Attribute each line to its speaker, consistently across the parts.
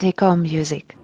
Speaker 1: dikomm Music.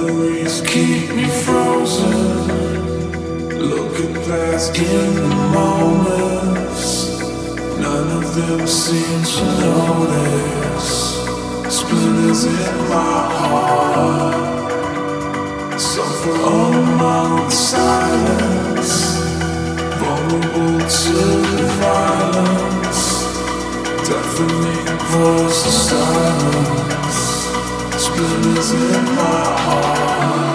Speaker 2: Voice of them seem to this Splinter's in my heart. For all my silence Vulnerable to the violence. Definitely voice of silence. Splinters in my heart.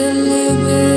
Speaker 3: will live.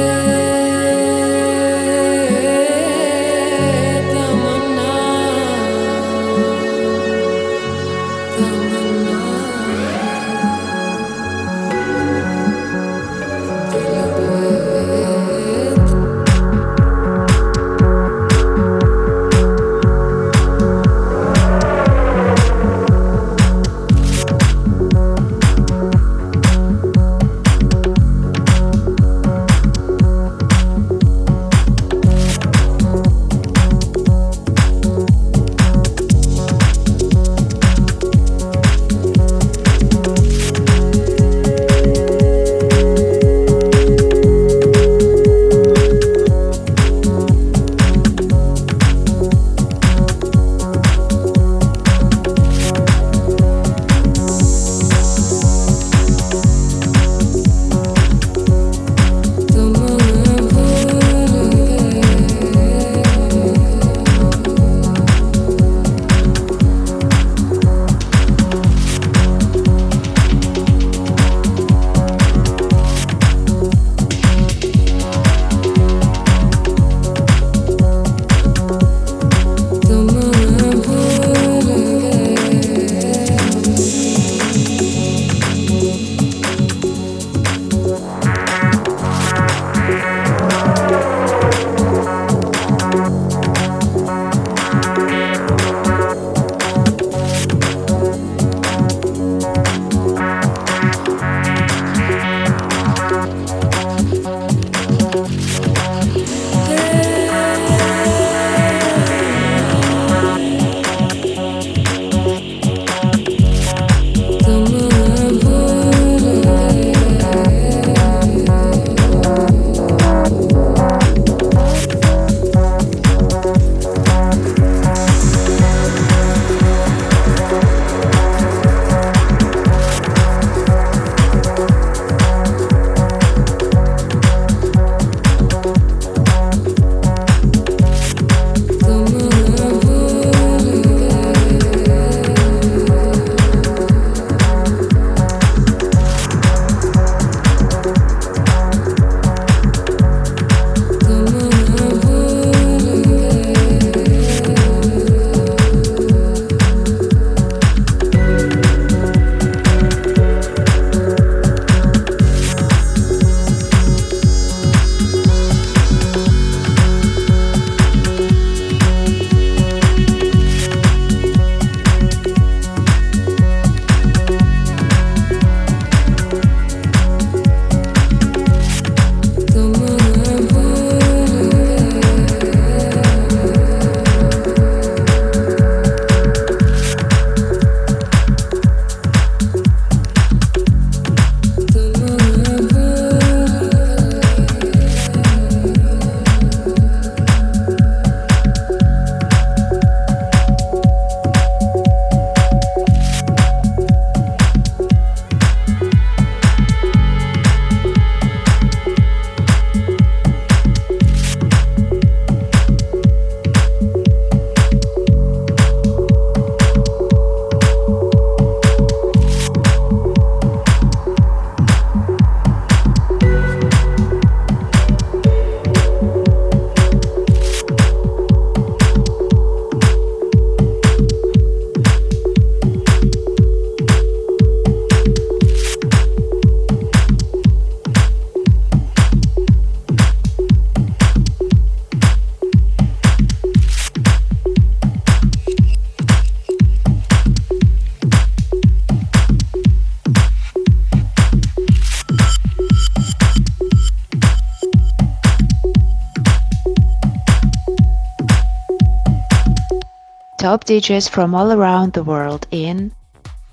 Speaker 1: Top DJs from all around the world in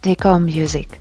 Speaker 2: dikommmusic.